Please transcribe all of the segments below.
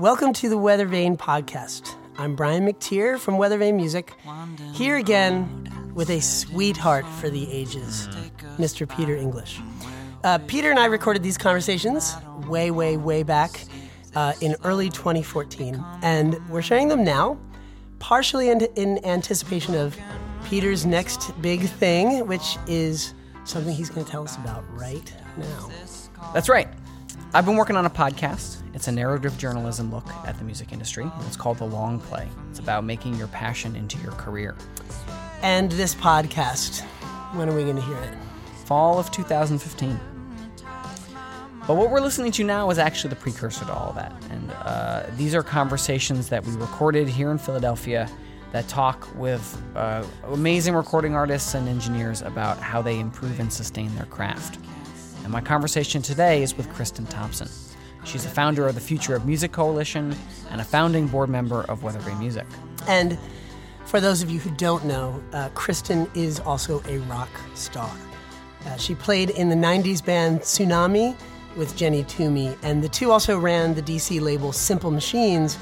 Welcome to the Weather Vane podcast. I'm Brian McTear from Weather Vane Music, here again with a sweetheart for the ages, Mr. Peter English. Uh, Peter and I recorded these conversations way, way, way back uh, in early 2014, and we're sharing them now, partially in, in anticipation of Peter's next big thing, which is something he's going to tell us about right now. That's right. I've been working on a podcast. It's a narrative journalism look at the music industry. It's called The Long Play. It's about making your passion into your career. And this podcast, when are we going to hear it? Fall of 2015. But what we're listening to now is actually the precursor to all of that. And uh, these are conversations that we recorded here in Philadelphia that talk with uh, amazing recording artists and engineers about how they improve and sustain their craft. And my conversation today is with Kristin Thomson. She's a founder of the Future of Music Coalition and a founding board member of Weather Vane Music. And for those of you who don't know, uh, Kristin is also a rock star. Uh, she played in the 90s band Tsunami with Jenny Toomey, and the two also ran the DC label Simple Machines,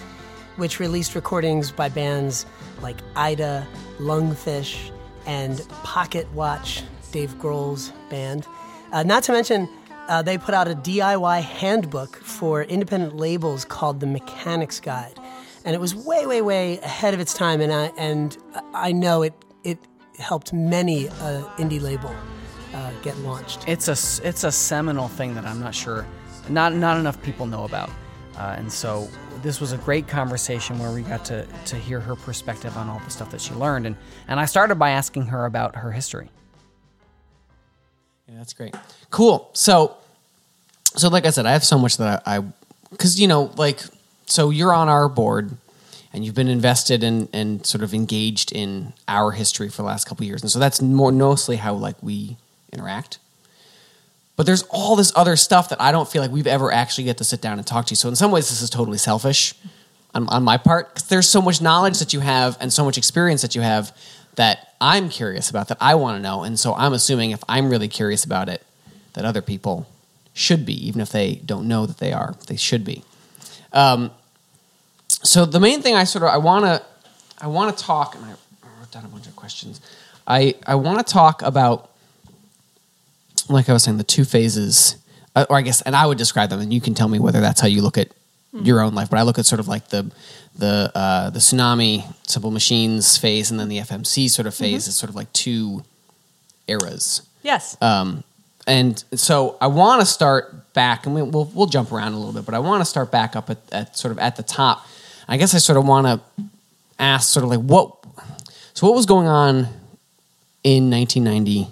which released recordings by bands like Ida, Lungfish, and Pocket Watch, Dave Grohl's band. Uh, not to mention, uh, they put out a DIY handbook for independent labels called the Mechanics Guide, and it was way, way, way ahead of its time. And I and I know it it helped many uh, indie label uh, get launched. It's a it's a seminal thing that I'm not sure, not not enough people know about, uh, and so this was a great conversation where we got to to hear her perspective on all the stuff that she learned, and and I started by asking her about her history. Yeah, that's great. Cool. So, so like I said, I have so much that I, because you know, like, so you're on our board, and you've been invested in and sort of engaged in our history for the last couple years, and so that's more mostly how like we interact. But there's all this other stuff that I don't feel like we've ever actually get to sit down and talk to you. So in some ways, this is totally selfish on, on my part because there's so much knowledge that you have and so much experience that you have that I'm curious about that I want to know. And so I'm assuming if I'm really curious about it, that other people should be, even if they don't know that they are. They should be. Um, so the main thing I sort of I want to I want to talk, and I wrote down a bunch of questions. I I want to talk about, like I was saying, the two phases, uh, or I guess, and I would describe them, and you can tell me whether that's how you look at your own life. But I look at sort of like the the uh, the tsunami simple machines phase, and then the FMC sort of phase is sort of like two eras. Yes. Um, and so I want to start back, and we, we'll we'll jump around a little bit, but I want to start back up at, at sort of at the top. I guess I sort of want to ask, sort of like what. So what was going on in 1990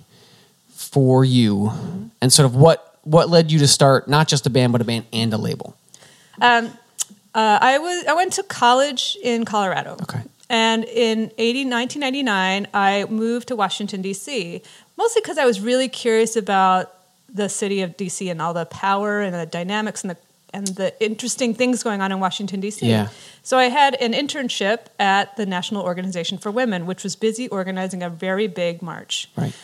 for you, and sort of what what led you to start not just a band but a band and a label? Um, uh, I was I went to college in Colorado. Okay. And in 80, 1999, I moved to Washington D.C. Mostly because I was really curious about the city of D.C. and all the power and the dynamics and the and the interesting things going on in Washington D.C. Yeah. So I had an internship at the National Organization for Women, which was busy organizing a very big march. Right.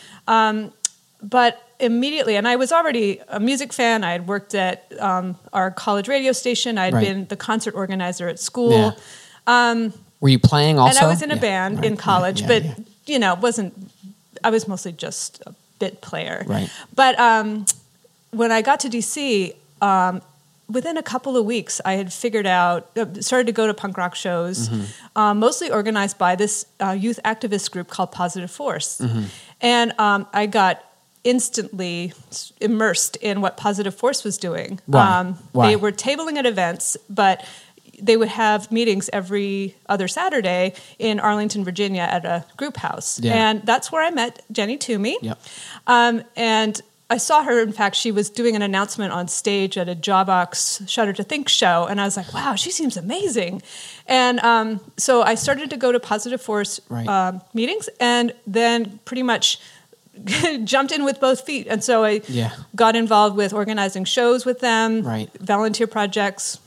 But immediately, and I was already a music fan. I had worked at um, our college radio station. I had Right. been the concert organizer at school, Yeah. Were you playing also? and I was in a Yeah, band right, in college. yeah, but you know, wasn't I was mostly just a bit player. Right. But um, when I got to DC. Um, Within a couple of weeks, I had figured out, uh, started to go to punk rock shows, Mm-hmm. um, mostly organized by this uh, youth activist group called Positive Force. Mm-hmm. And um, I got instantly immersed in what Positive Force was doing. Why? Um, Why? They were tabling at events, but they would have meetings every other Saturday in Arlington, Virginia at a group house. Yeah. And that's where I met Jenny Toomey. Yep. Um, and I saw her, in fact, she was doing an announcement on stage at a Jawbox Shudder to Think show. And I was like, wow, she seems amazing. And um, so I started to go to Positive Force Right. um, meetings and then pretty much jumped in with both feet. And so I Yeah. got involved with organizing shows with them, Right. volunteer projects,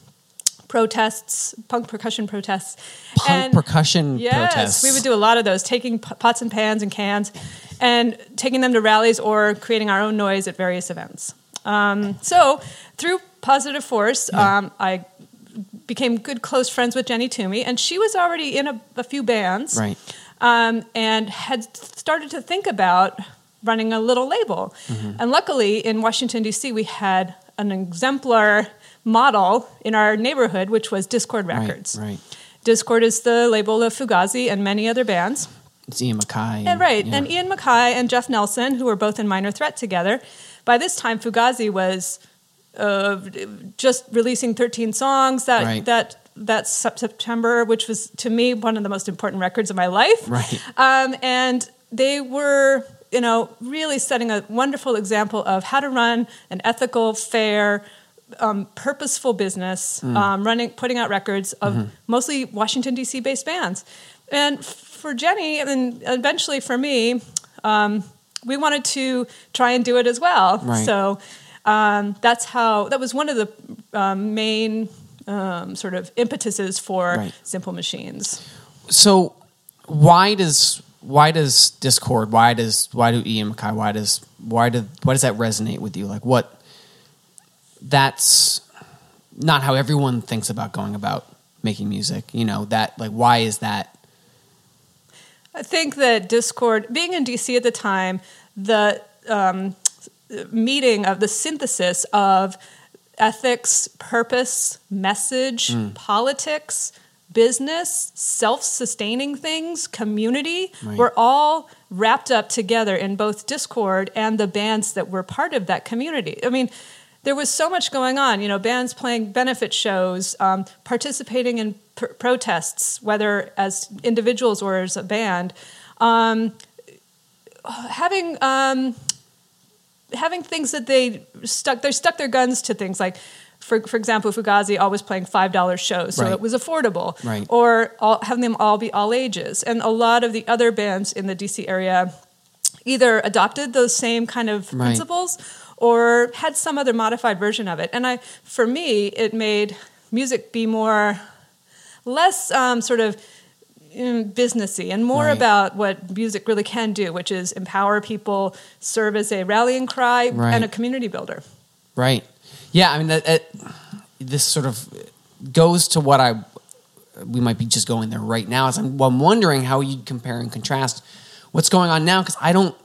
protests, punk percussion protests. Punk And- percussion Yes, protests. we would do a lot of those, taking pots and pans and cans and taking them to rallies or creating our own noise at various events. Um, so through Positive Force, um, I became good close friends with Jenny Toomey, and she was already in a, a few bands, Right. Um, and had started to think about running a little label. Mm-hmm. And luckily, in Washington D.C., we had an exemplar model in our neighborhood, which was Dischord Records. Right. right. Dischord is the label of Fugazi and many other bands. It's Ian MacKaye. And right, yeah. and Ian MacKaye and Jeff Nelson, who were both in Minor Threat together. By this time, Fugazi was uh, just releasing 13 songs that Right. that that September, which was to me one of the most important records of my life. Right. Um, and they were, you know, really setting a wonderful example of how to run an ethical, fair, um, purposeful business, um, running, putting out records of mostly Washington D.C. based bands. And for Jenny, and eventually for me, um, we wanted to try and do it as well. Right. So um, that's how that was one of the um, main um, sort of impetuses for Right. Simple Machines. so why does why does Dischord? Why does why do Ian MacKaye? Why does why do why does that resonate with you? Like what? That's not how everyone thinks about going about making music. You know that like why is that? I think that Dischord, being in DC at the time, the um, meeting of the synthesis of ethics, purpose, message, politics, business, self sustaining things, community Right. were all wrapped up together in both Dischord and the bands that were part of that community. I mean, there was so much going on, you know, bands playing benefit shows, um, participating in pr- protests, whether as individuals or as a band, um, having um, having things that they stuck they stuck their guns to things like for, for example fugazi always playing five dollar shows so Right. it was affordable Right. or all, having them all be all ages and a lot of the other bands in the dc area either adopted those same kind of Right. principles or had some other modified version of it and i for me it made music be more less um, sort of mm, businessy and more Right. about what music really can do, which is empower people, serve as a rallying cry, Right. and a community builder. Right. Yeah. I mean that. that this sort of goes to what I we might be just going there right now. As I'm, I'm wondering how you compare and contrast what's going on now because I don't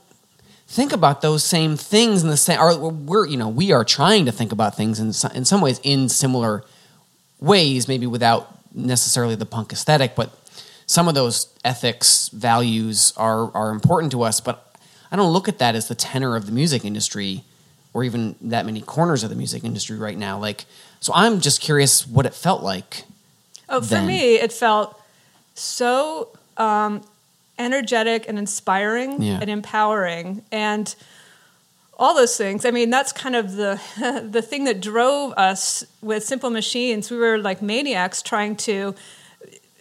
think about those same things in the same. Or we're you know we are trying to think about things in in some ways in similar ways, maybe without necessarily the punk aesthetic, but some of those ethics values are are important to us. But I don't look at that as the tenor of the music industry, or even that many corners of the music industry right now. Like, so I'm just curious what it felt like. Oh, for me, it felt so um, energetic and inspiring Yeah. and empowering, and all those things. I mean, that's kind of the the thing that drove us with Simple Machines. We were like maniacs trying to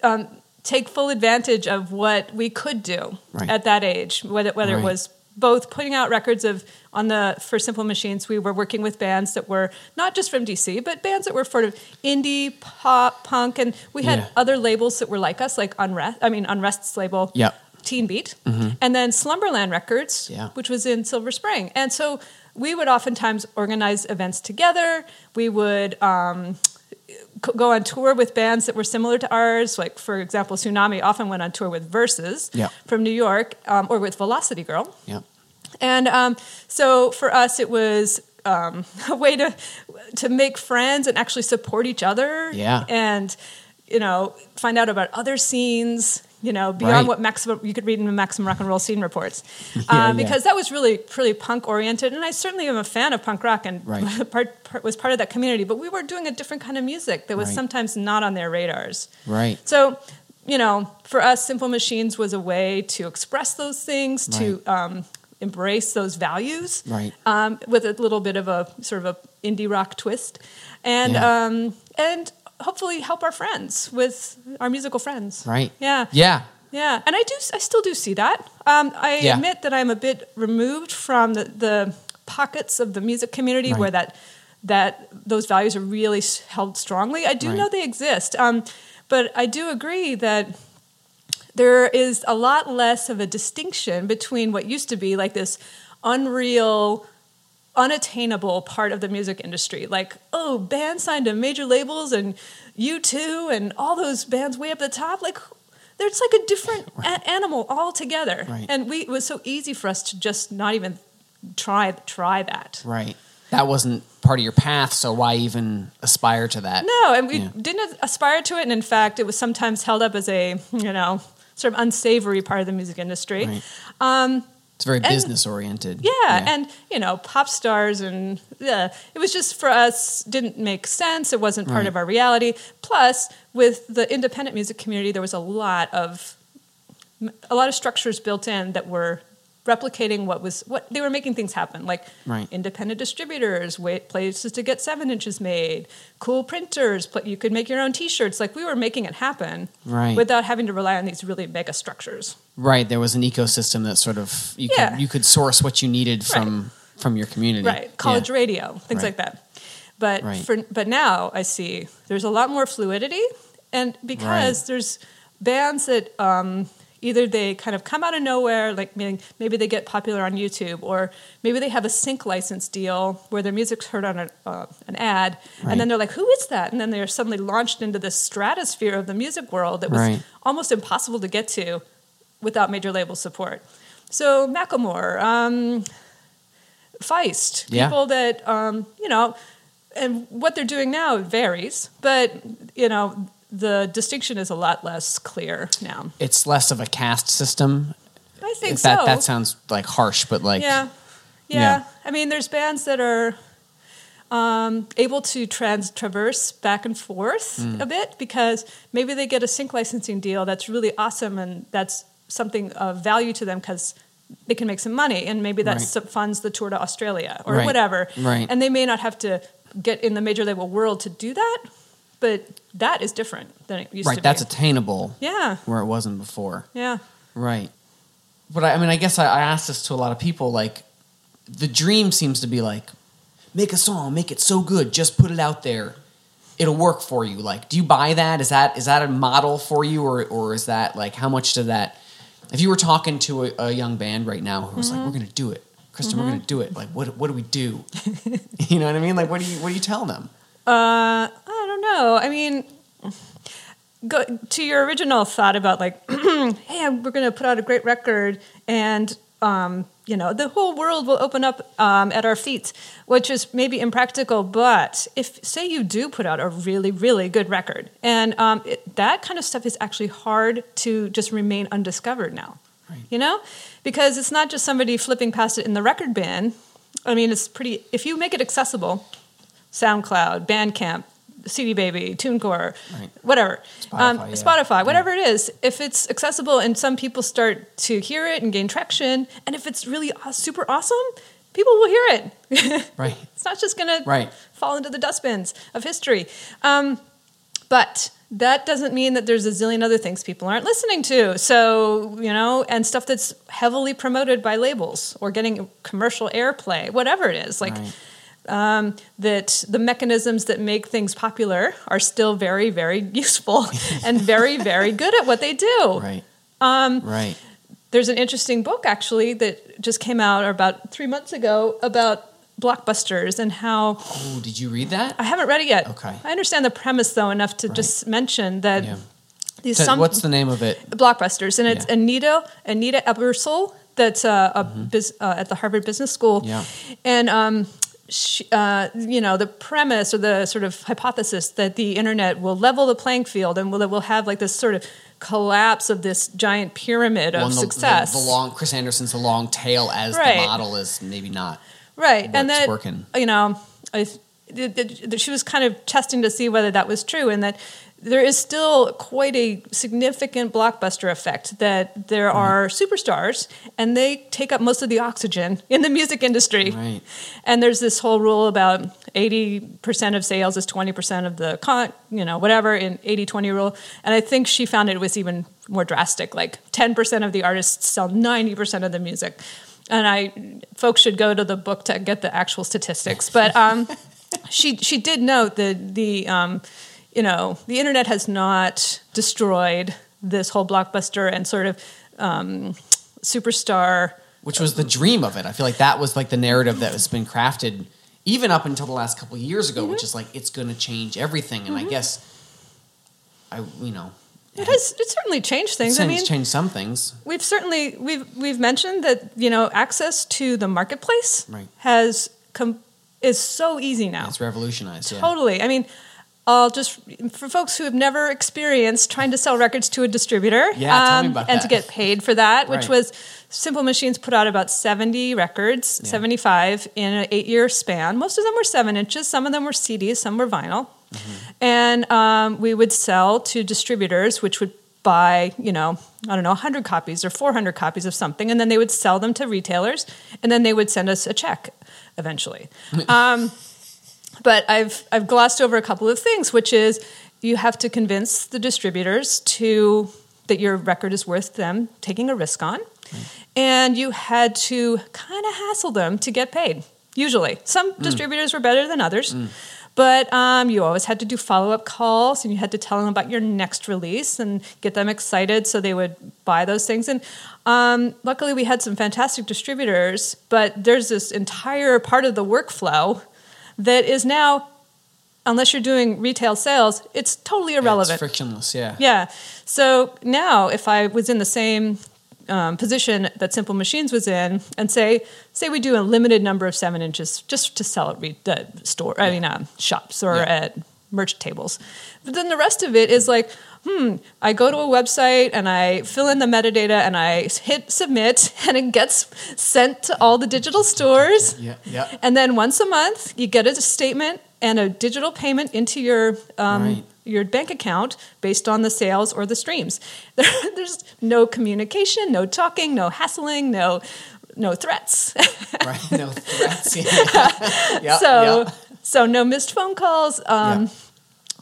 um, take full advantage of what we could do Right. at that age, whether whether Right. it was both putting out records of on the for Simple Machines, we were working with bands that were not just from DC, but bands that were sort of indie pop punk, and we had Yeah. other labels that were like us, like Unrest. I mean, Unrest's label, Yep. Teen Beat, and then Slumberland Records, Yeah. which was in Silver Spring, and so we would oftentimes organize events together. We would. Um, go on tour with bands that were similar to ours. Like, for example, Tsunami often went on tour with Versus Yeah. from New York um, or with Velocity Girl. Yeah. And um, so for us, it was um, a way to to make friends and actually support each other. Yeah. And you know, find out about other scenes. You know, beyond Right. what maximum you could read in the Maximum Rock and Roll Scene reports, Yeah, uh, yeah. because that was really pretty punk oriented, and I certainly am a fan of punk rock and Right. part, part, was part of that community. But we were doing a different kind of music that was Right. sometimes not on their radars. Right. So, you know, for us, Simple Machines was a way to express those things, to um, embrace those values, Right. um, with a little bit of a sort of a indie rock twist, and Yeah. um, and hopefully help our friends with our musical friends. Right. Yeah. Yeah. Yeah, and I do. I still do see that. Um, I Yeah. admit that I'm a bit removed from the, the pockets of the music community Right. where that that those values are really held strongly. I do Right. know they exist, um, but I do agree that there is a lot less of a distinction between what used to be like this unreal unattainable part of the music industry. Like, oh, bands signed to major labels and U2 and all those bands way up the top. Like, there's like a different a- animal altogether. Right. And we, it was so easy for us to just not even try try that. Right. That wasn't part of your path, so why even aspire to that? No, and we Yeah. didn't aspire to it. And in fact, it was sometimes held up as a, you know, sort of unsavory part of the music industry. Right. Um, It's very business oriented. yeah, and you know, pop stars and yeah, it was just for us didn't make sense. It wasn't part Right. of our reality. Plus, with the independent music community, there was a lot of a lot of structures built in that were replicating what was what they were making things happen like Right. independent distributors wait places to get seven inches made cool printers pla- you could make your own t-shirts like we were making it happen Right. without having to rely on these really mega structures Right. There was an ecosystem that sort of you Yeah. could you could source what you needed from from your community. right college Yeah. radio things Right. like that but Right. for but now i see there's a lot more fluidity and because Right. there's bands that um, either they kind of come out of nowhere like maybe they get popular on youtube or maybe they have a sync license deal where their music's heard on a, uh, an ad Right. and then they're like who is that and then they're suddenly launched into this stratosphere of the music world that was Right. almost impossible to get to without major label support so macklemore um, Feist, Yeah. people that um, you know, and what they're doing now varies, but you know, the distinction is a lot less clear now. It's less of a caste system. I think that so. that sounds like harsh, but like yeah. yeah, Yeah. I mean, there's bands that are um, able to trans traverse back and forth Mm. a bit because maybe they get a sync licensing deal that's really awesome and that's something of value to them because they can make some money and maybe that Right. funds the tour to Australia or Right. whatever. Right. And they may not have to get in the major label world to do that, but that is different than it used to be. right. That's attainable yeah, where it wasn't before. yeah. Right. But I, I mean, I guess I, I asked this to a lot of people. Like, the dream seems to be like, make a song, make it so good, just put it out there, it'll work for you. Like, do you buy that? Is that is that a model for you, or or is that like how much does that? If you were talking to a, a young band right now who was Mm-hmm. like, we're gonna do it, Kristin, we're gonna do it. Like, what what do we do? you know what I mean? Like, what do you what do you tell them? Uh, know. I mean, go to your original thought about like, hey, we're going to put out a great record, and um, you know, the whole world will open up um, at our feet, which is maybe impractical. But if say you do put out a really, really good record, and um, it, that kind of stuff is actually hard to just remain undiscovered now. You know, because it's not just somebody flipping past it in the record bin. I mean, it's pretty. If you make it accessible, SoundCloud, Bandcamp, CD Baby, TuneCore, Right. whatever, um, Spotify, yeah. Spotify, whatever it is, if it's accessible and some people start to hear it and gain traction, and if it's really super awesome, people will hear it. Right. it's not just going to Right. fall into the dustbins of history. Um, but that doesn't mean that there's a zillion other things people aren't listening to. So, you know, and stuff that's heavily promoted by labels or getting commercial airplay, whatever it is. Like, Right. Um, that the mechanisms that make things popular are still very, very useful and very, very good at what they do. Right. Um, right. There's an interesting book actually that just came out about three months ago about blockbusters and how Oh, did you read that? I haven't read it yet. Okay. I understand the premise though enough to just mention that Yeah. these So some What's the name of it? blockbusters, and it's Yeah. Mm-hmm. Anita Anita Elberse that's uh, a bus, uh, at the Harvard Business School, Yeah. and um, she, uh, you know the premise or the sort of hypothesis that the internet will level the playing field and will it will have like this sort of collapse of this giant pyramid of One, the- success. The, the long Chris Anderson's the long tail as Right. the model is maybe not. right and that working. you know I, th- th- th- she was kind of testing to see whether that was true and that there is still quite a significant blockbuster effect that there Mm-hmm. are superstars and they take up most of the oxygen in the music industry Right. and there's this whole rule about 80% of sales is 20% of the con you know whatever in 80-20 rule and i think she found it was even more drastic like 10% of the artists sell 90% of the music and i folks should go to the book to get the actual statistics but um, she she did note that the um, you know the internet has not destroyed this whole blockbuster and sort of um, superstar which was the dream of it. I feel like that was like the narrative that has been crafted even up until the last couple of years ago, which Mm-hmm. is like it's going to change everything. And I guess I, you know, It has it certainly changed things. it's I mean, changed some things. we've certainly we've we've mentioned that you know access to the marketplace Right. has com- is so easy now. It's revolutionized. Yeah. Totally. I mean, I'll just for folks who have never experienced trying to sell records to a distributor, um, Yeah, about and to get paid for that, which was Simple Machines put out about seventy records, Yeah. seventy five in an eight year span. Most of them were seven inches, some of them were CDs, some were vinyl, Mm-hmm. and um, we would sell to distributors, which would buy you know i don't know 100 copies or 400 copies of something and then they would sell them to retailers and then they would send us a check eventually um, but I've I've glossed over a couple of things, which is you have to convince the distributors to that your record is worth them taking a risk on, and you had to kind of hassle them to get paid. Usually, some distributors were better than others. But um, you always had to do follow up calls and you had to tell them about your next release and get them excited so they would buy those things. And um, luckily, we had some fantastic distributors, but there's this entire part of the workflow that is now, unless you're doing retail sales, it's totally Yeah, it's irrelevant. frictionless. Yeah. Yeah. So now, if I was in the same um, position that Simple Machines was in, and say, say we do a limited number of seven inches just to sell at re- the store, I mean, um, shops or Yeah. at merch tables, but then the rest of it is like. Hmm, I go to a website and I fill in the metadata and I hit submit and it gets sent to all the digital stores. Yeah. Yeah. And then once a month, you get a statement and a digital payment into your um, Right. your bank account based on the sales or the streams. There, there's no communication, no talking, no hassling, no no threats. Right. No threats. Yeah. yeah. so yeah. so no missed phone calls. Um, Yeah.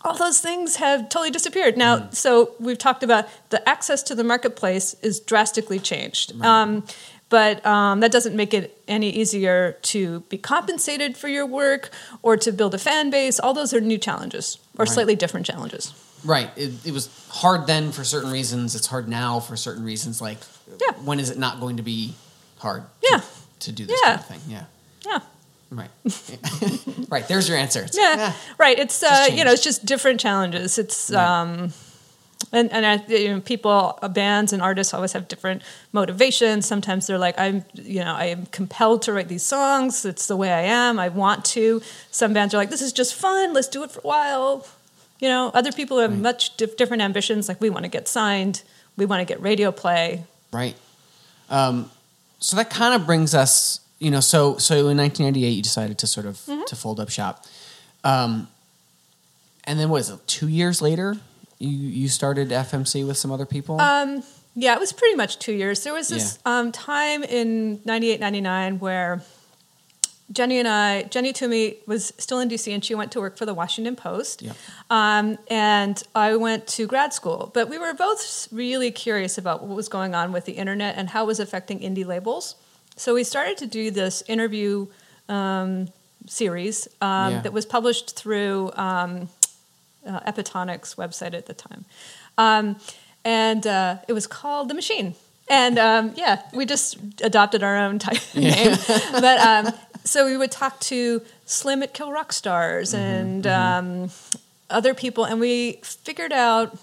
All those things have totally disappeared. Now, Mm. so we've talked about the access to the marketplace is drastically changed. Um, but um, that doesn't make it any easier to be compensated for your work or to build a fan base. All those are new challenges or Right. slightly different challenges. Right. It, it was hard then for certain reasons. It's hard now for certain reasons. Like, Yeah. when is it not going to be hard? Yeah. To, to do this Yeah. kind of thing. Yeah. Yeah. Right. right. There's your answer. It's- Yeah, right. It's uh, you know, it's just different challenges. It's Yeah. um, and and I, you know, people, uh, bands and artists always have different motivations. Sometimes they're like, I'm, you know, I am compelled to write these songs. It's the way I am. I want to. Some bands are like, this is just fun. Let's do it for a while. You know, other people have much dif- different ambitions. Like we want to get signed. We want to get radio play. Right. Um, so that kind of brings us, you know, so so in 1998 you decided to sort of Mm-hmm. to fold up shop, um, and then what is it? Two years later, you you started FMC with some other people. Um, yeah, it was pretty much two years. There was this um, time in 98, 99 where Jenny and I, Jenny Toomey was still in DC and she went to work for the Washington Post. Yep. Um, and I went to grad school. But we were both really curious about what was going on with the internet and how it was affecting indie labels. So we started to do this interview um, series um, Yeah. that was published through um, uh, Epitonic's website at the time. Um, and uh, it was called The Machine. And um, yeah, we just adopted our own type name. but um, so we would talk to Slim at Kill Rock Stars and Um, other people, and we figured out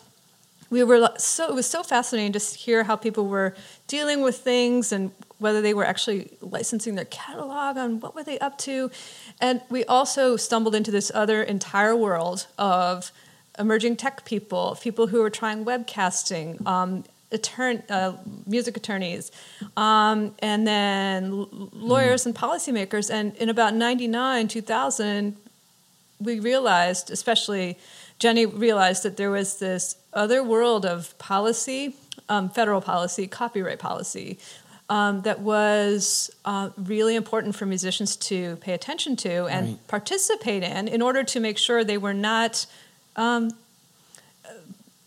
we were so it was so fascinating to hear how people were dealing with things and whether they were actually licensing their catalog on what were they up to. And we also stumbled into this other entire world of emerging tech people people who were trying webcasting um, uh, music attorneys um, and then lawyers and policymakers. And in about 99 2000 we realized, especially Jenny realized that there was this other world of policy, um, federal policy, copyright policy, um, that was uh, really important for musicians to pay attention to and Right. participate in in order to make sure they were not um,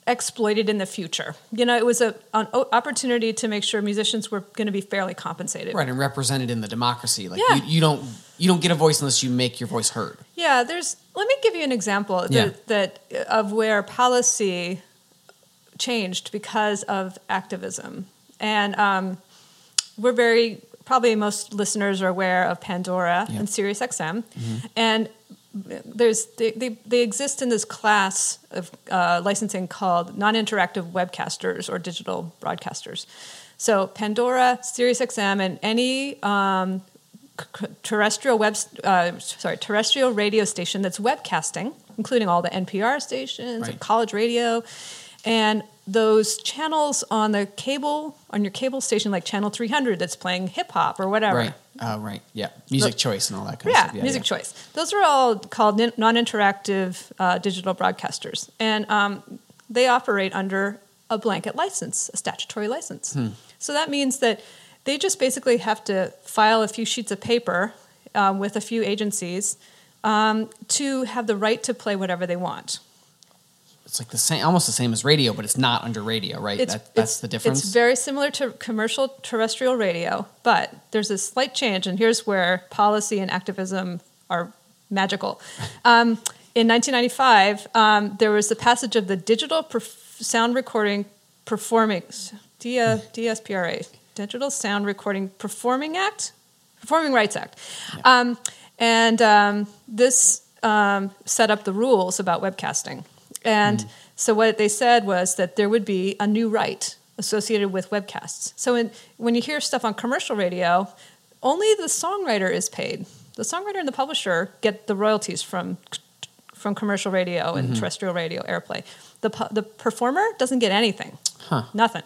exploited in the future. You know, it was a, an opportunity to make sure musicians were going to be fairly compensated. right, and represented in the democracy. Like Yeah. you, you don't you don't get a voice unless you make your voice heard. Yeah, there's. Let me give you an example Yeah. that, that of where policy changed because of activism, and um, we're very probably most listeners are aware of Pandora Yeah. and Sirius XM, and there's they, they, they exist in this class of uh, licensing called non-interactive webcasters or digital broadcasters. So Pandora, Sirius XM, and any um, terrestrial web uh, sorry terrestrial radio station that's webcasting, including all the NPR stations, Right. and college radio, and those channels on the cable on your cable station like channel 300 that's playing hip hop or whatever. Right. Oh, right. Yeah. Music Look- choice and all that kind Yeah, of stuff. music choice. Those are all called non-interactive uh, digital broadcasters, and um, they operate under a blanket license, a statutory license. Hmm. So that means that they just basically have to file a few sheets of paper um, with a few agencies um, to have the right to play whatever they want. It's like the same, almost the same as radio, but it's not under radio, right? It's, that, that's the difference. It's very similar to commercial terrestrial radio, but there's a slight change, and here's where policy and activism are magical. Um, in 1995, um, there was the passage of the Digital Perf- Sound Recording Performing D- DSPRA, Digital Sound Recording Performing Act, Performing Rights Act, um, and um, this um, set up the rules about webcasting. And mm. so what they said was that there would be a new right associated with webcasts. So in, when you hear stuff on commercial radio, only the songwriter is paid. The songwriter and the publisher get the royalties from from commercial radio and mm-hmm. terrestrial radio airplay. The the performer doesn't get anything. Huh. Nothing.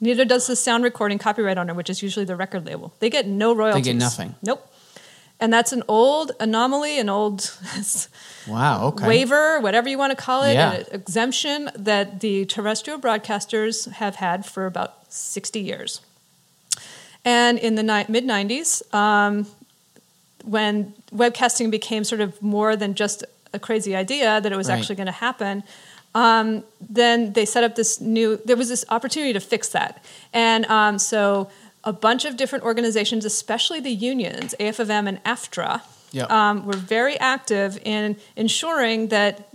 Neither does the sound recording copyright owner, which is usually the record label. They get no royalties. They get nothing. Nope. And that's an old anomaly, an old wow. Okay. waiver, whatever you want to call it, Yeah. an exemption that the terrestrial broadcasters have had for about 60 years. And in the ni- mid 90s, um, when webcasting became sort of more than just a crazy idea that it was Right. actually going to happen, um, then they set up this new, there was this opportunity to fix that. And um, so a bunch of different organizations, especially the unions, AFM and AFTRA, Yep. um, were very active in ensuring that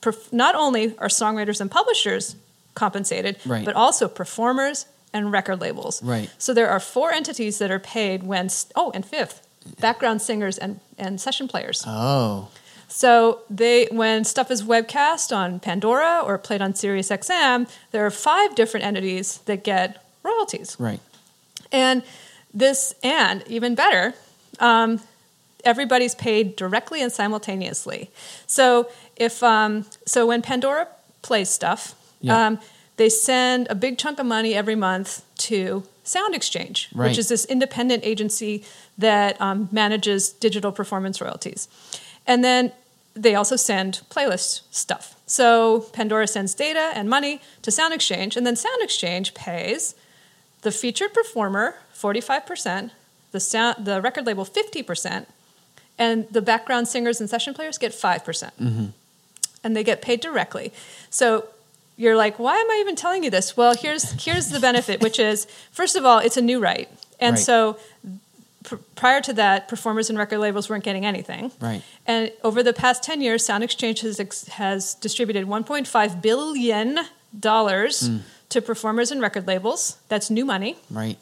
perf- not only are songwriters and publishers compensated, Right. but also performers and record labels. Right. So there are four entities that are paid when, s- oh, and fifth, background singers and, and session players. Oh. So they, when stuff is webcast on Pandora or played on Sirius XM, there are five different entities that get royalties. Right. And this, and even better, um, everybody's paid directly and simultaneously. So if um, so, when Pandora plays stuff, Yeah. um, they send a big chunk of money every month to Sound Exchange, Right. which is this independent agency that um, manages digital performance royalties, and then they also send playlist stuff. So Pandora sends data and money to Sound Exchange, and then Sound Exchange pays the featured performer 45%, the sound, the record label 50%, and the background singers and session players get 5%. percent mm-hmm. And they get paid directly. So you're like, why am I even telling you this? Well, here's here's the benefit, which is first of all, it's a new right. And Right. so pr- prior to that, performers and record labels weren't getting anything. Right. And over the past 10 years, Sound Exchange has, ex- has distributed $1.5 billion mm. To performers and record labels. That's new money. Right.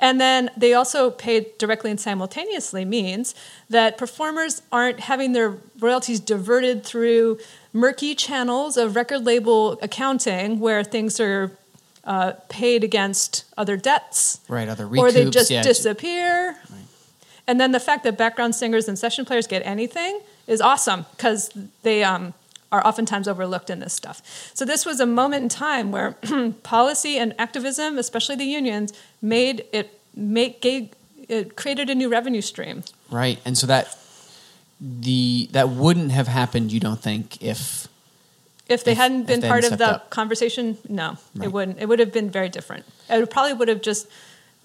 And then they also pay directly and simultaneously means that performers aren't having their royalties diverted through murky channels of record label accounting where things are uh, paid against other debts Right. Other or they just yeah, disappear. And then the fact that background singers and session players get anything is awesome because they um, are oftentimes overlooked in this stuff. So this was a moment in time where policy and activism, especially the unions, made it make gave, it created a new revenue stream. Right. And so that the that wouldn't have happened, you don't think, if If they If- hadn't been they part hadn't of the up. conversation, no, Right. it wouldn't. It would have been very different. It would probably would have just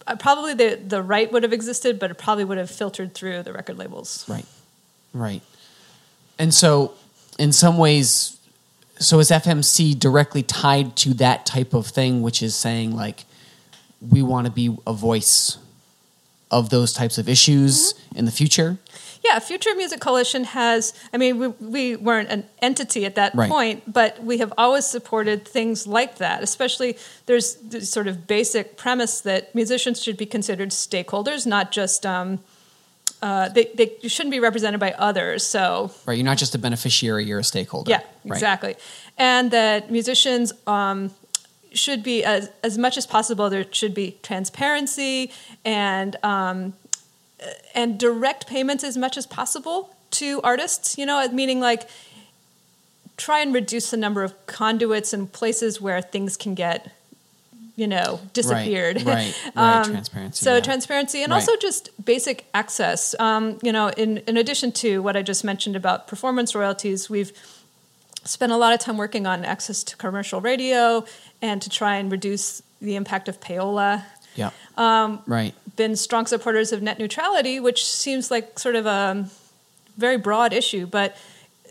uh, probably the the right would have existed, but it probably would have filtered through the record labels. Right. Right. And so, in some ways, so is FMC directly tied to that type of thing, which is saying, like, we want to be a voice of those types of issues in the future? yeah, Future Music Coalition has. I mean, we, we weren't an entity at that Right. point, but we have always supported things like that. Especially, there's this sort of basic premise that musicians should be considered stakeholders, not just. Um, uh, they, they shouldn't be represented by others. So Right. You're not just a beneficiary, you're a stakeholder. yeah, Right. exactly. And that musicians um, should be, as, as much as possible, there should be transparency and, um, and direct payments as much as possible to artists, you know, meaning like try and reduce the number of conduits and places where things can get you know disappeared right, right. Transparency, so yeah. transparency and Right. also just basic access um, you know in, in addition to what i just mentioned about performance royalties we've spent a lot of time working on access to commercial radio and to try and reduce the impact of payola Yeah. Um, right. been strong supporters of net neutrality, which seems like sort of a very broad issue, but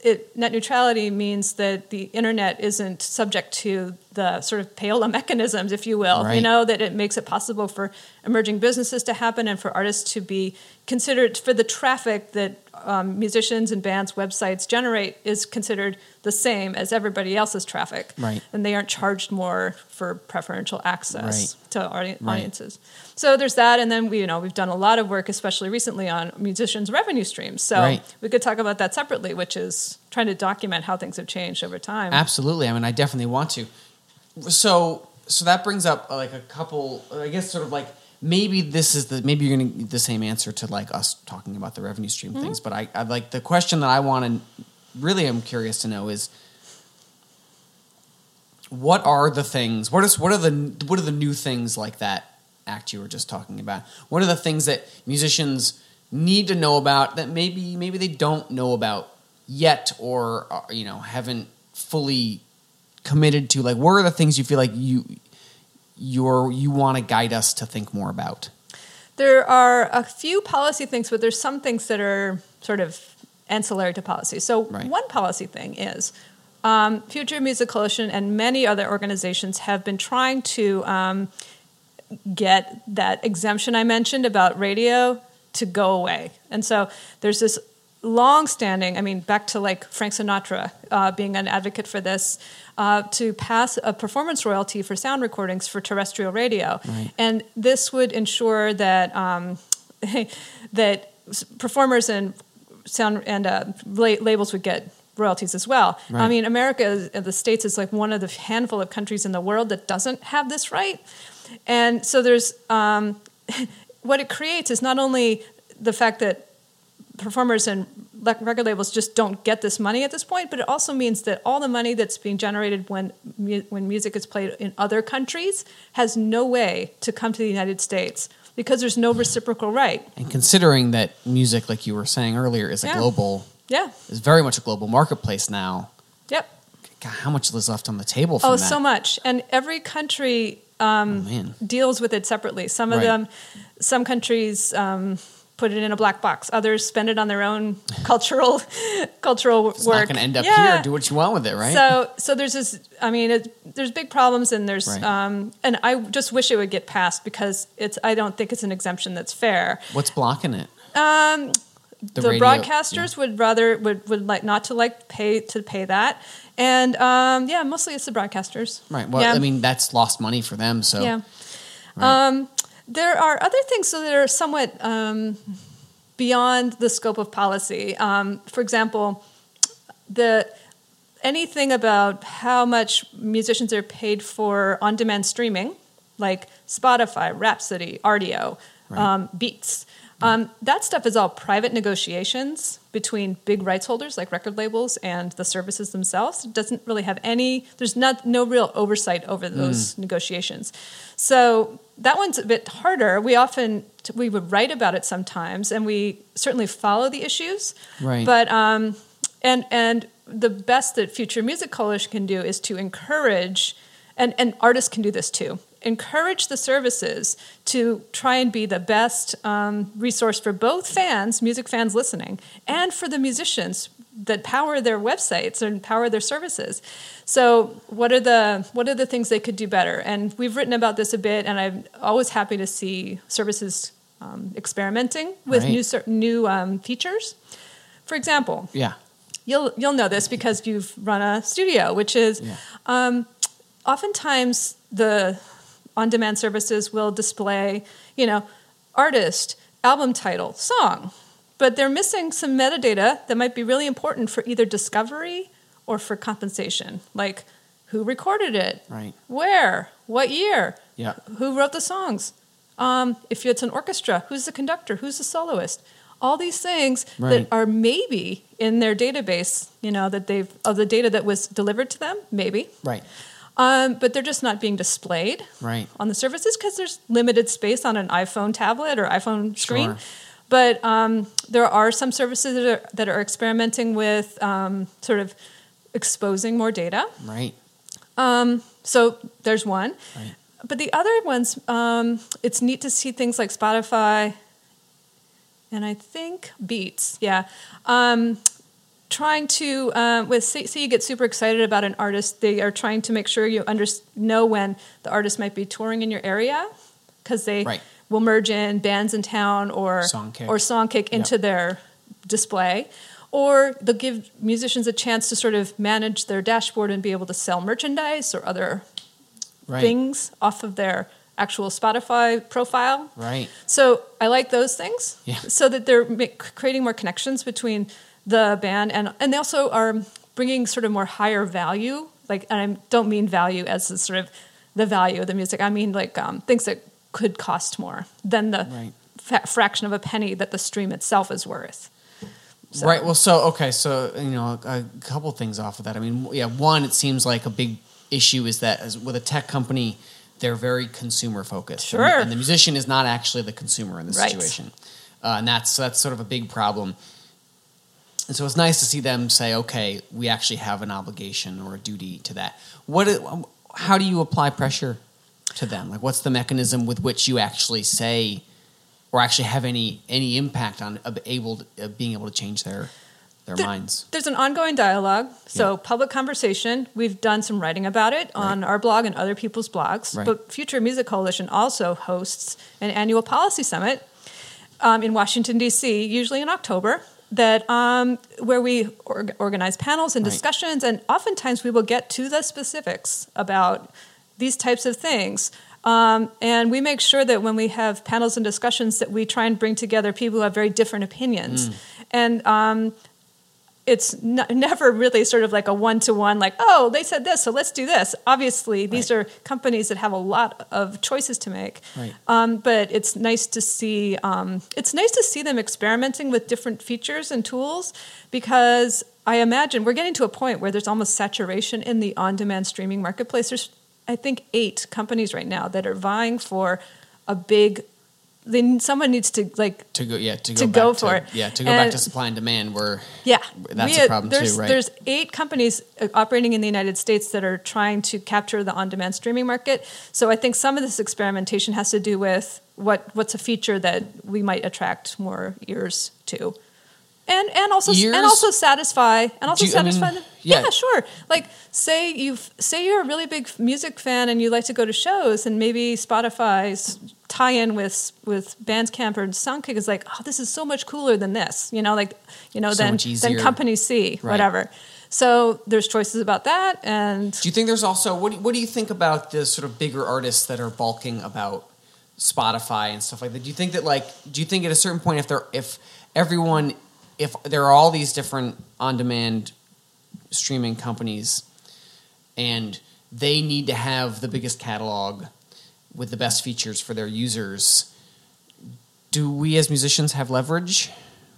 it, net neutrality means that the internet isn't subject to the sort of payola mechanisms, if you will. You know that it makes it possible for emerging businesses to happen and for artists to be considered for the traffic that um, musicians and bands' websites generate is considered the same as everybody else's traffic, Right. and they aren't charged more for preferential access Right. to audi- Right. audiences. So there's that, and then we, you know, we've done a lot of work, especially recently, on musicians' revenue streams. So Right. we could talk about that separately, which is trying to document how things have changed over time. Absolutely. I mean, I definitely want to. So, so that brings up uh, like a couple. I guess sort of like maybe this is the maybe you're going to get the same answer to like us talking about the revenue stream Mm-hmm. things. But I, I like the question that I want to really I'm curious to know is what are the things? What is what are the what are the new things like that act you were just talking about? What are the things that musicians need to know about that maybe maybe they don't know about yet or uh, you know haven't fully committed to? Like, what are the things you feel like you you're you want to guide us to think more about? There are a few policy things, but there's some things that are sort of ancillary to policy. So Right. one policy thing is um, Future Music Coalition and many other organizations have been trying to um, get that exemption I mentioned about radio to go away. And so there's this long-standing, I mean, back to like Frank Sinatra uh, being an advocate for this, uh, to pass a performance royalty for sound recordings for terrestrial radio, Right. and this would ensure that um, that performers and sound and uh, labels would get royalties as well. I mean, America, the states, is like one of the handful of countries in the world that doesn't have this right, and so there's um, what it creates is not only the fact that performers and record labels just don't get this money at this point, but it also means that all the money that's being generated when when music is played in other countries has no way to come to the United States because there's no reciprocal right. And considering that music, like you were saying earlier, is a Yeah. global Yeah. is very much a global marketplace now. Yep. God, how much is left on the table Oh, that? so much. And every country oh, deals with it separately. Some of Right. them, some countries um, put it in a black box. Others spend it on their own cultural cultural It's work. not going to end up Yeah. here. Do what you want with it, right? So, so there's this. I mean, it, there's big problems, and there's, Right. um, and I just wish it would get passed because it's. I don't think it's an exemption that's fair. What's blocking it? Um, the, radio- broadcasters would rather would, would like not to like pay to pay that, and um, yeah, mostly it's the broadcasters. Right. Well, Yeah. I mean, that's lost money for them. So Yeah. Right. Um, there are other things that are somewhat um, beyond the scope of policy. Um, for example, the anything about how much musicians are paid for on-demand streaming, like Spotify, Rhapsody, Rdio, Right. um, Beats. Um, that stuff is all private negotiations between big rights holders like record labels and the services themselves. It doesn't really have any. There's not no real oversight over those negotiations. So that one's a bit harder. We often we would write about it sometimes, and we certainly follow the issues. Right. But um, and and the best that Future Music Coalition can do is to encourage, and and artists can do this too. Encourage the services to try and be the best um, resource for both fans, music fans listening, and for the musicians that power their websites and power their services. So, what are the what are the things they could do better? And we've written about this a bit, and I'm always happy to see services um, experimenting with Right. new new um, features. For example, Yeah. you'll you'll know this because you've run a studio, which is Yeah. um, oftentimes the on-demand services will display, you know, artist, album title, song, but they're missing some metadata that might be really important for either discovery or for compensation, like who recorded it, Right. where, what year, Yeah. who wrote the songs, um, if it's an orchestra, who's the conductor, who's the soloist. All these things Right. that are maybe in their database, you know, that they've of the data that was delivered to them, maybe, Right. Um, but they're just not being displayed Right. on the services because there's limited space on an iPhone tablet or iPhone screen. Sure. But um, there are some services that are, that are experimenting with um, sort of exposing more data. Right. So there's one. Right. But the other ones, um, it's neat to see things like Spotify and I think Beats, yeah. Trying to, um, with say, say you get super excited about an artist, they are trying to make sure you under, know when the artist might be touring in your area because they Right. will merge in Bandsintown or Songkick. or Songkick into their display. Or they'll give musicians a chance to sort of manage their dashboard and be able to sell merchandise or other Right. things off of their actual Spotify profile. Right. So I like those things. Yeah. So that they're creating more connections between the band and and they also are bringing sort of more higher value. Like, and I don't mean value as the sort of the value of the music. I mean like um, things that could cost more than the Right. fa- fraction of a penny that the stream itself is worth. So- Right. Well, so okay, so you know, a, a couple things off of that. I mean, yeah, one, it seems like a big issue is that as with a tech company, they're very consumer focused. And the- And, the musician is not actually the consumer in this Right. situation, uh, and that's that's sort of a big problem. And so it's nice to see them say, okay, we actually have an obligation or a duty to that. What? How do you apply pressure to them? Like, what's the mechanism with which you actually say? Or actually have any any impact on able uh, being able to change their their There- minds. There's an ongoing dialogue. So, Yeah. public conversation. We've done some writing about it on our blog and other people's blogs. Right. But Future Music Coalition also hosts an annual policy summit um, in Washington, D.C., usually in October. That um, where we org- organize panels and Right. discussions, and oftentimes we will get to the specifics about these types of things. Um, and we make sure that when we have panels and discussions, that we try and bring together people who have very different opinions. And um, it's n- never really sort of like a one to one, like, oh, they said this, so let's do this. Obviously, these Right. are companies that have a lot of choices to make. Right. Um, but it's nice to see. Um, it's nice to see them experimenting with different features and tools because I imagine we're getting to a point where there's almost saturation in the on-demand streaming marketplace. There's, I think, eight companies right now that are vying for a big. Then someone needs to like To go, yeah, to go, To go to, for it. Yeah, to go back to supply and demand. Where yeah, that's we a problem there's, too, right? There's eight companies uh, operating in the United States that are trying to capture the on-demand streaming market. So I think some of this experimentation has to do with what what's a feature that we might attract more ears to, and and also Ears? and also satisfy and also you- I mean, satisfy. yeah. yeah, sure. Like say you say you're a really big music fan and you like to go to shows, and maybe Spotify's tie-in with with Bandcamp or Songkick is like, oh, this is so much cooler than this. You know, like you know, So than than company C, Right. whatever. So there's choices about that, and Do you think there's also what do, what do you think about the sort of bigger artists that are balking about Spotify and stuff like that? Do you think that like do you think at a certain point if they're if everyone if there are all these different on demand streaming companies and they need to have the biggest catalog with the best features for their users, do we as musicians have leverage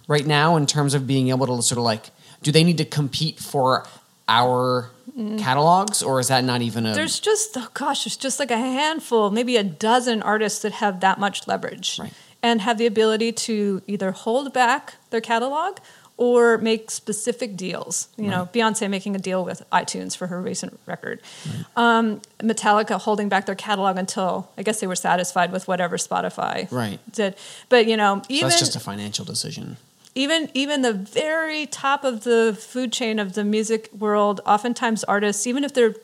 right now in terms of being able to sort of like do they need to compete for our catalogs or is that not even a Mm. there's just oh gosh, there's just like a handful, maybe a dozen artists that have that much leverage Right. And have the ability to either hold back their catalog or make specific deals. You know, Beyonce making a deal with iTunes for her recent record. Um, Metallica holding back their catalog until I guess they were satisfied with whatever Spotify Right. did. But you know, so that's just a financial decision even even the very top of the food chain of the music world oftentimes artists even if they're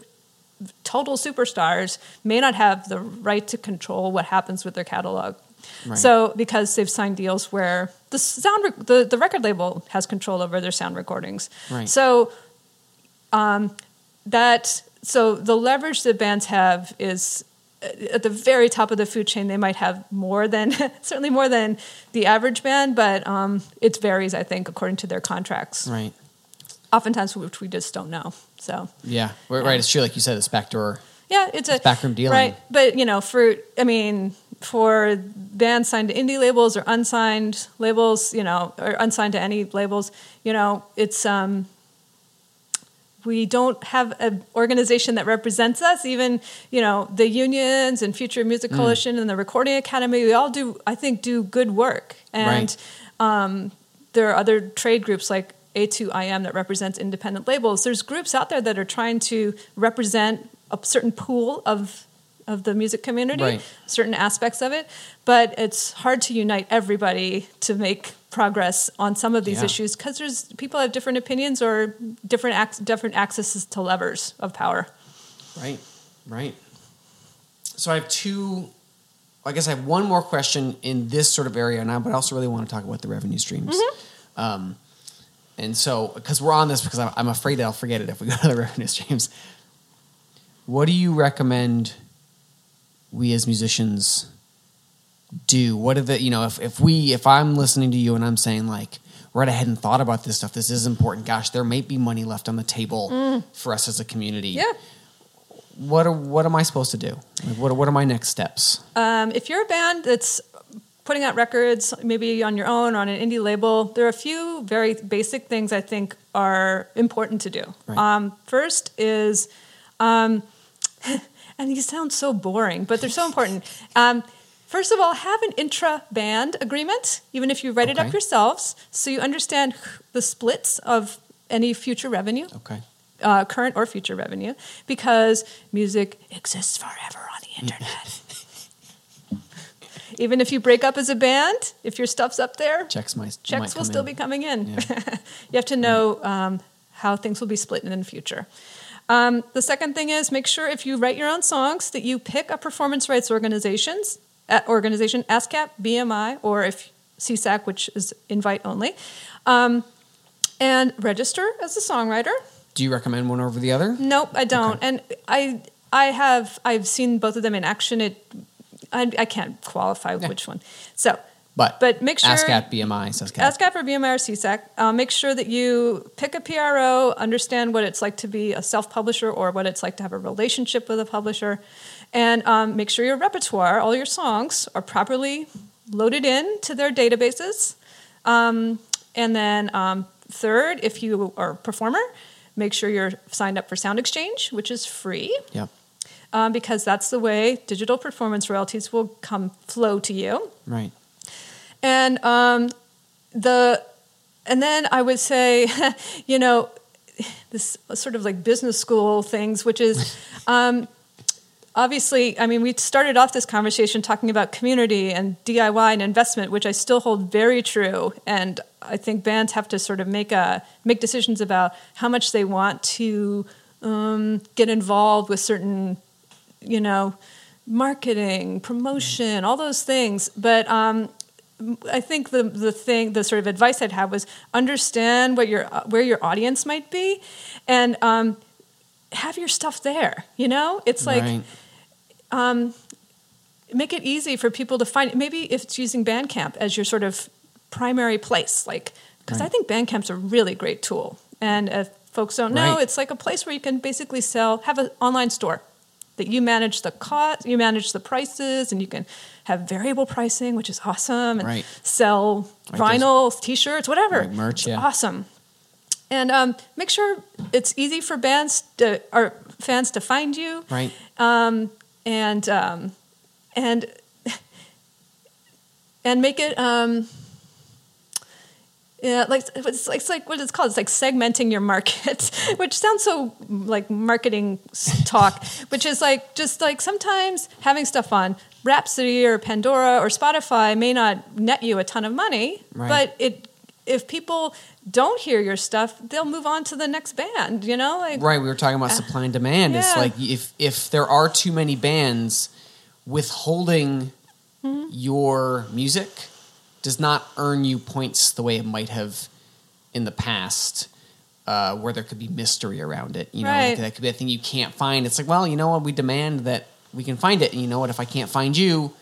total superstars may not have the right to control what happens with their catalog Right. So because they've signed deals where the sound rec- the the record label has control over their sound recordings. Right. So um, that so the leverage that bands have is uh, at the very top of the food chain. They might have more than certainly more than the average band, but um, it varies. I think according to their contracts. Right. Oftentimes, which we just don't know. So Yeah. Right. right. It's true. Like you said, it's backdoor. yeah, it's a backroom dealing. right? But you know, for I mean, for bands signed to indie labels or unsigned labels, you know, or unsigned to any labels, you know, it's um, we don't have an organization that represents us. Even you know, the unions and Future Music Mm. Coalition and the Recording Academy, we all do, I think, do good work. And um, there are other trade groups like A2IM that represents independent labels. There's groups out there that are trying to represent a certain pool of of the music community, Right. certain aspects of it, but it's hard to unite everybody to make progress on some of these Yeah. issues because there's people have different opinions or different ac- different accesses to levers of power. Right, right. So I have two. I guess I have one more question in this sort of area now, but I also really want to talk about the revenue streams. Um, and so, because we're on this, because I'm, I'm afraid I'll forget it if we go to the revenue streams. What do you recommend we as musicians do? What are the you know if if we if I'm listening to you and I'm saying like right ahead and thought about this stuff, this is important. Gosh, there may be money left on the table for us as a community Yeah. what are, what am I supposed to do? Like, what what are my next steps? Um, if you're a band that's putting out records, maybe on your own or on an indie label, there are a few very basic things I think are important to do. Right. Um, first is, um, and these sound so boring, but they're so important. Um, first of all, have an intra band agreement, even if you write it up yourselves, so you understand the splits of any future revenue Okay, uh, current or future revenue because music exists forever on the internet. Even if you break up as a band, if your stuff's up there, checks my checks will still in. be coming in. Yeah. you have to know um, how things will be split in the future. Um, the second thing is make sure if you write your own songs that you pick a performance rights organizations organization ASCAP, BMI, or if SESAC, which is invite only, um, and register as a songwriter. Do you recommend one over the other? Nope, I don't. And I I have I've seen both of them in action. It I, I can't qualify which one. So, But but make sure ASCAP, BMI, SESAC. ASCAP or BMI or SESAC. Uh, make sure that you pick a PRO, understand what it's like to be a self publisher or what it's like to have a relationship with a publisher, and um, make sure your repertoire, all your songs, are properly loaded in to their databases. Um, and then, um, third, if you are a performer, make sure you're signed up for SoundExchange, which is free Yep. um, because that's the way digital performance royalties will come flow to you Right. And um, the and then I would say, you know, this sort of like business school things, which is um, obviously, I mean, we started off this conversation talking about community and DIY and investment, which I still hold very true. And I think bands have to sort of make a make decisions about how much they want to um, get involved with certain, you know, marketing, promotion, all those things. But um, I think the the thing, the sort of advice I'd have was understand what your where your audience might be, and um, have your stuff there. You know, it's like right. make it easy for people to find. Maybe if it's using Bandcamp as your sort of primary place, like because I think Bandcamp's a really great tool, and if folks don't know, Right. it's like a place where you can basically sell, have an online store that you manage the cost, you manage the prices, and you can have variable pricing, which is awesome, and Right. sell Right, vinyl, t-shirts, whatever. Merch, It's yeah. awesome. And um, make sure it's easy for bands to, or fans to find you Right. and um, and and make it um, yeah like it's like, it's like what it's called it's like segmenting your market which sounds so like marketing talk which is like just like sometimes having stuff on Rhapsody or Pandora or Spotify may not net you a ton of money Right. but it if people don't hear your stuff they'll move on to the next band you know like Right. We were talking about uh, supply and demand. It's like if if there are too many bands withholding hmm? your music does not earn you points the way it might have in the past. Uh, where there could be mystery around it, you know, Right. like that could be a thing you can't find. It's like, well, you know what? We demand that we can find it, and you know what? If I can't find you,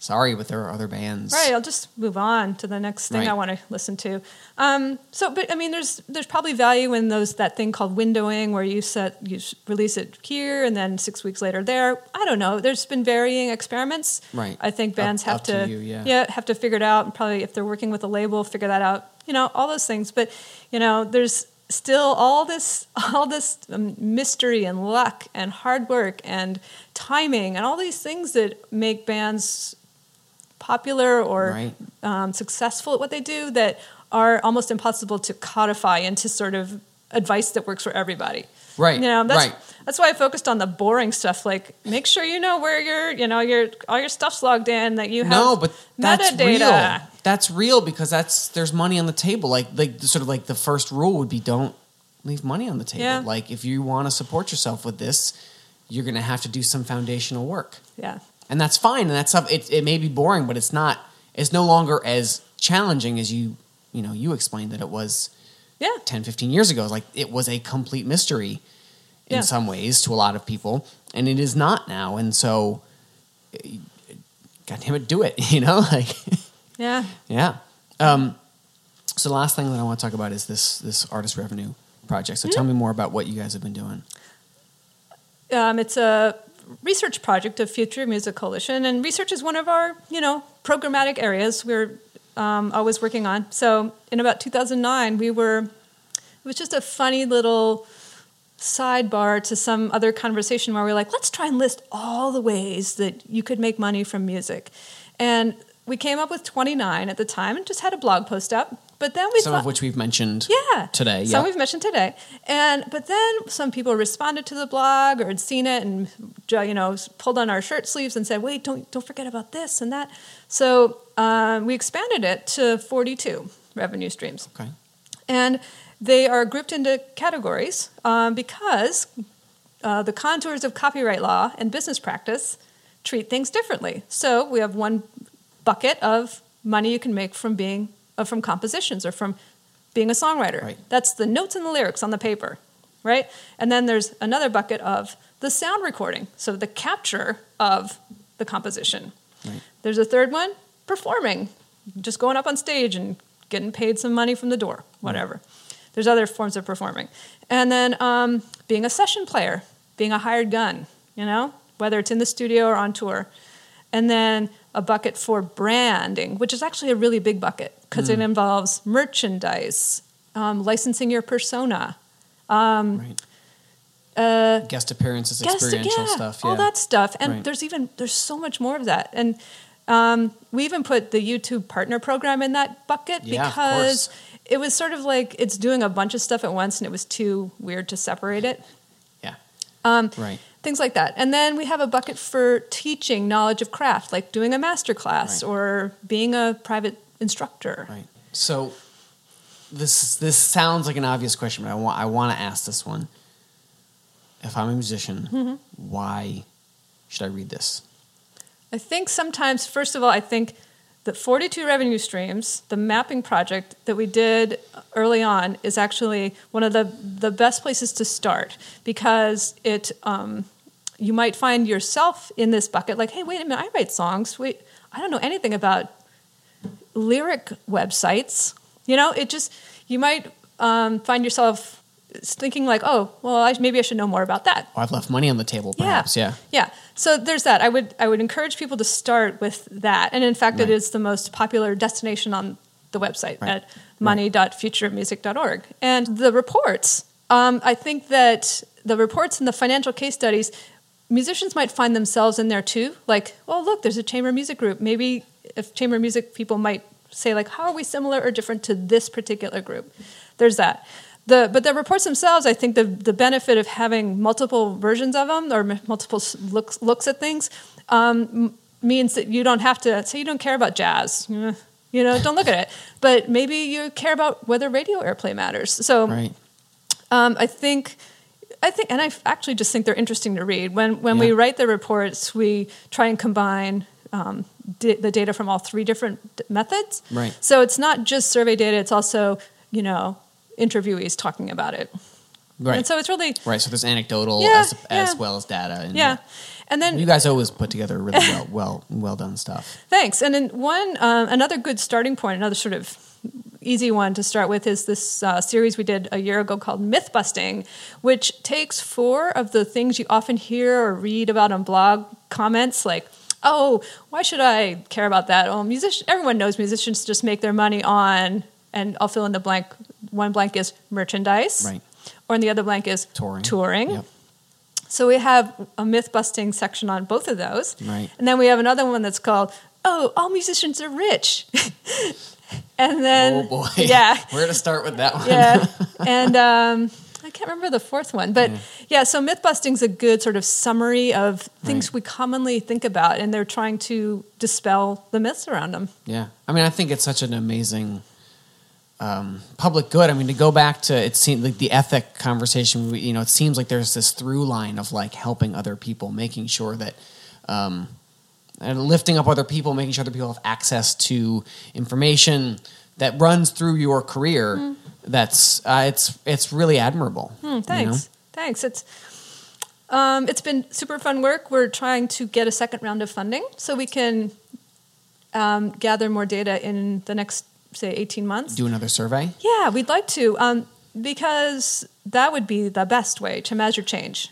sorry, but there are other bands. Right, I'll just move on to the next thing Right. I want to listen to. Um, so, but I mean, there's there's probably value in those that thing called windowing, where you set you release it here and then six weeks later there. I don't know. There's been varying experiments. Right. I think Up- bands have up to you, yeah. have to figure it out, and probably if they're working with a label, figure that out. You know, all those things. But you know, there's still all this all this um, mystery and luck and hard work and timing and all these things that make bands popular or Right. um, successful at what they do that are almost impossible to codify into sort of advice that works for everybody. Right, You know, that's right. that's why I focused on the boring stuff. Like, make sure you know where your, you know, your all your stuff's logged in. That you have No, but that's metadata. real. That's real because that's there's money on the table. Like like sort of like the first rule would be don't leave money on the table. Yeah. Like if you want to support yourself with this, you're going to have to do some foundational work, Yeah, and that's fine. And that's stuff. It, it may be boring, but it's not. It's no longer as challenging as you you know you explained that it was yeah, 10, 15 years ago. Like it was a complete mystery in Yeah. some ways to a lot of people, and it is not now. And so, God damn it, do it. You know, like yeah. yeah. Um, so the last thing that I want to talk about is this this artist revenue project. So tell me more about what you guys have been doing. Um, it's a research project of Future Music Coalition, and research is one of our, you know, programmatic areas we're um, always working on. So in about 2009, we were, it was just a funny little sidebar to some other conversation where we are like, let's try and list all the ways that you could make money from music. And we came up with 29 at the time and just had a blog post up. But then we Some thought, of which we've mentioned yeah. today. Some Yeah. we've mentioned today. And but then some people responded to the blog or had seen it and you know pulled on our shirt sleeves and said, "Wait, don't don't forget about this and that." So um, we expanded it to 42 revenue streams, Okay. and they are grouped into categories um, because uh, the contours of copyright law and business practice treat things differently. So we have one bucket of money you can make from being uh, from compositions or from being a songwriter. Right. That's the notes and the lyrics on the paper, right? And then there's another bucket of the sound recording, so the capture of the composition. Right. There's a third one, performing, just going up on stage and getting paid some money from the door, whatever. There's other forms of performing. And then um, being a session player, being a hired gun, you know, whether it's in the studio or on tour. And then a bucket for branding, which is actually a really big bucket because it involves merchandise, um, licensing your persona, right. uh, Guest appearances, guest- experiential yeah, stuff. all that stuff. And Right. there's even there's so much more of that. And um, we even put the YouTube partner program in that bucket Yeah, because it was sort of like it's doing a bunch of stuff at once, and it was too weird to separate it. Yeah. Um, Right. Things like that. And then we have a bucket for teaching knowledge of craft, like doing a master class Right. or being a private instructor. Right. So this this sounds like an obvious question, but I want I want to ask this one. If I'm a musician, Mm-hmm. why should I read this? I think sometimes, first of all, I think that 42 revenue streams, the mapping project that we did early on, is actually one of the, the best places to start because it um, you might find yourself in this bucket like, hey, wait a minute, I write songs. Wait, I don't know anything about lyric websites. You know, it just you might um, find yourself thinking like, oh, well, I, maybe I should know more about that. Oh, I've left money on the table, perhaps. Yeah. Yeah. So there's that. I would I would encourage people to start with that. And in fact, it Right. is the most popular destination on the website Right. at money.futuremusic.org. And the reports, um, I think that the reports and the financial case studies, musicians might find themselves in there too. Like, well, look, there's a chamber music group. Maybe if chamber music people might say like, how are we similar or different to this particular group? There's that. The, but the reports themselves, I think the, the benefit of having multiple versions of them or multiple looks, looks at things um, m- means that you don't have to say you don't care about jazz. You know, don't look at it. But maybe you care about whether radio airplay matters. So Right. um, I think, I think, and I actually just think they're interesting to read. When when we write the reports, we try and combine um, di- the data from all three different d- methods. Right. So it's not just survey data; it's also you know interviewees talking about it. Right. And so it's really right. So there's anecdotal Yeah, as, as yeah. well as data. And yeah. And then You guys always put together really well, well, well done stuff. Thanks. And then one, um, another good starting point, another sort of easy one to start with is this uh, series we did a year ago called Myth Busting, which takes four of the things you often hear or read about on blog comments, like, "Oh, why should I care about that?" Oh, musician. Everyone knows musicians just make their money on, and I'll fill in the blank. One blank is merchandise, Right. Or and the other blank is Touring. Touring. Yep. So we have a myth busting section on both of those. Right. And then we have another one that's called, Oh, all musicians are rich. and then, oh boy. Yeah. Where to start with that one? Yeah. and um, can't remember the fourth one. But Yeah. yeah, so myth busting's a good sort of summary of things Right. we commonly think about. And they're trying to dispel the myths around them. Yeah, I mean, I think it's such an amazing um, public good. I mean, to go back to it seems like the ethic conversation. we- You know, it seems like there's this through line of like helping other people, making sure that. Um, and lifting up other people, making sure other people have access to information that runs through your career. That's uh, it's it's really admirable. Hmm, you know? thanks. Thanks. It's um, it's been super fun work. We're trying to get a second round of funding so we can um, gather more data in the next, say, 18 months. Do another survey. yeah, we'd like to um, because that would be the best way to measure change.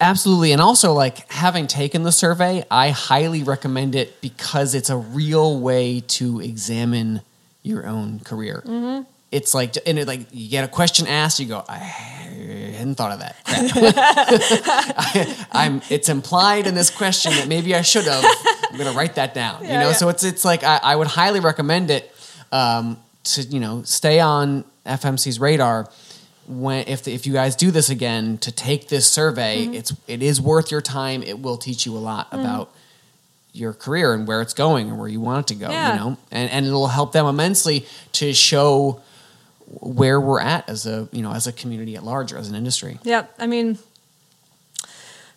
Absolutely. And also, like having taken the survey, I highly recommend it because it's a real way to examine your own career. Mm-hmm. It's like, and it like you get a question asked, you go, I hadn't thought of that. I, am It's implied in this question that maybe I should have. I'm gonna write that down. you know, yeah. so it's it's like I, I would highly recommend it um, to you know stay on FMC's radar when if if you guys do this again to take this survey Mm-hmm. it's it is worth your time it will teach you a lot about your career and where it's going and where you want it to go Yeah. you know and and it'll help them immensely to show where we're at as a you know as a community at large or as an industry Yeah, I mean,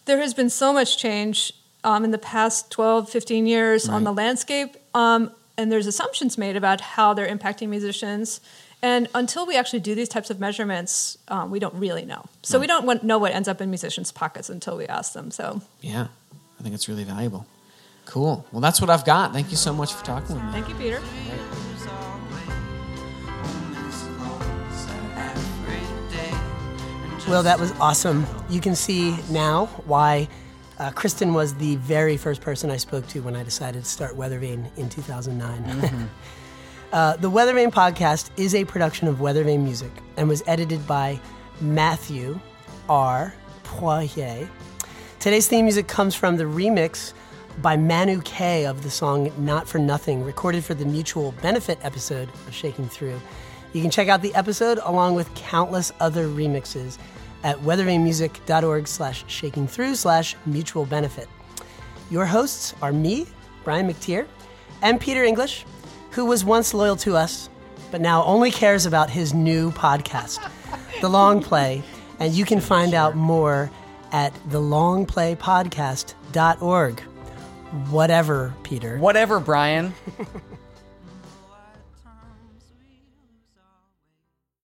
there has been so much change um, in the past 12, 15 years on the landscape. Um, and there's assumptions made about how they're impacting musicians. And until we actually do these types of measurements, um, we don't really know. So we don't want, know what ends up in musicians' pockets until we ask them. So yeah i think it's really valuable cool well that's what i've got thank you so much for talking with me thank you, Peter. Well, that was awesome. You can see now why uh, Kristin was the very first person I spoke to when I decided to start Weathervane in 2009. uh, the Weathervane podcast is a production of Weathervane Music and was edited by Matthew R. Poirier. Today's theme music comes from the remix by Manu K of the song Not for Nothing, recorded for the mutual benefit episode of Shaking Through. You can check out the episode along with countless other remixes at weathervanemusic.org slash shaking through slash mutual benefit. Your hosts are me, Brian McTear, and Peter English, who was once loyal to us, but now only cares about his new podcast, The Long Play. And you can find out more at thelongplaypodcast.org. Whatever, Peter. Whatever, Brian.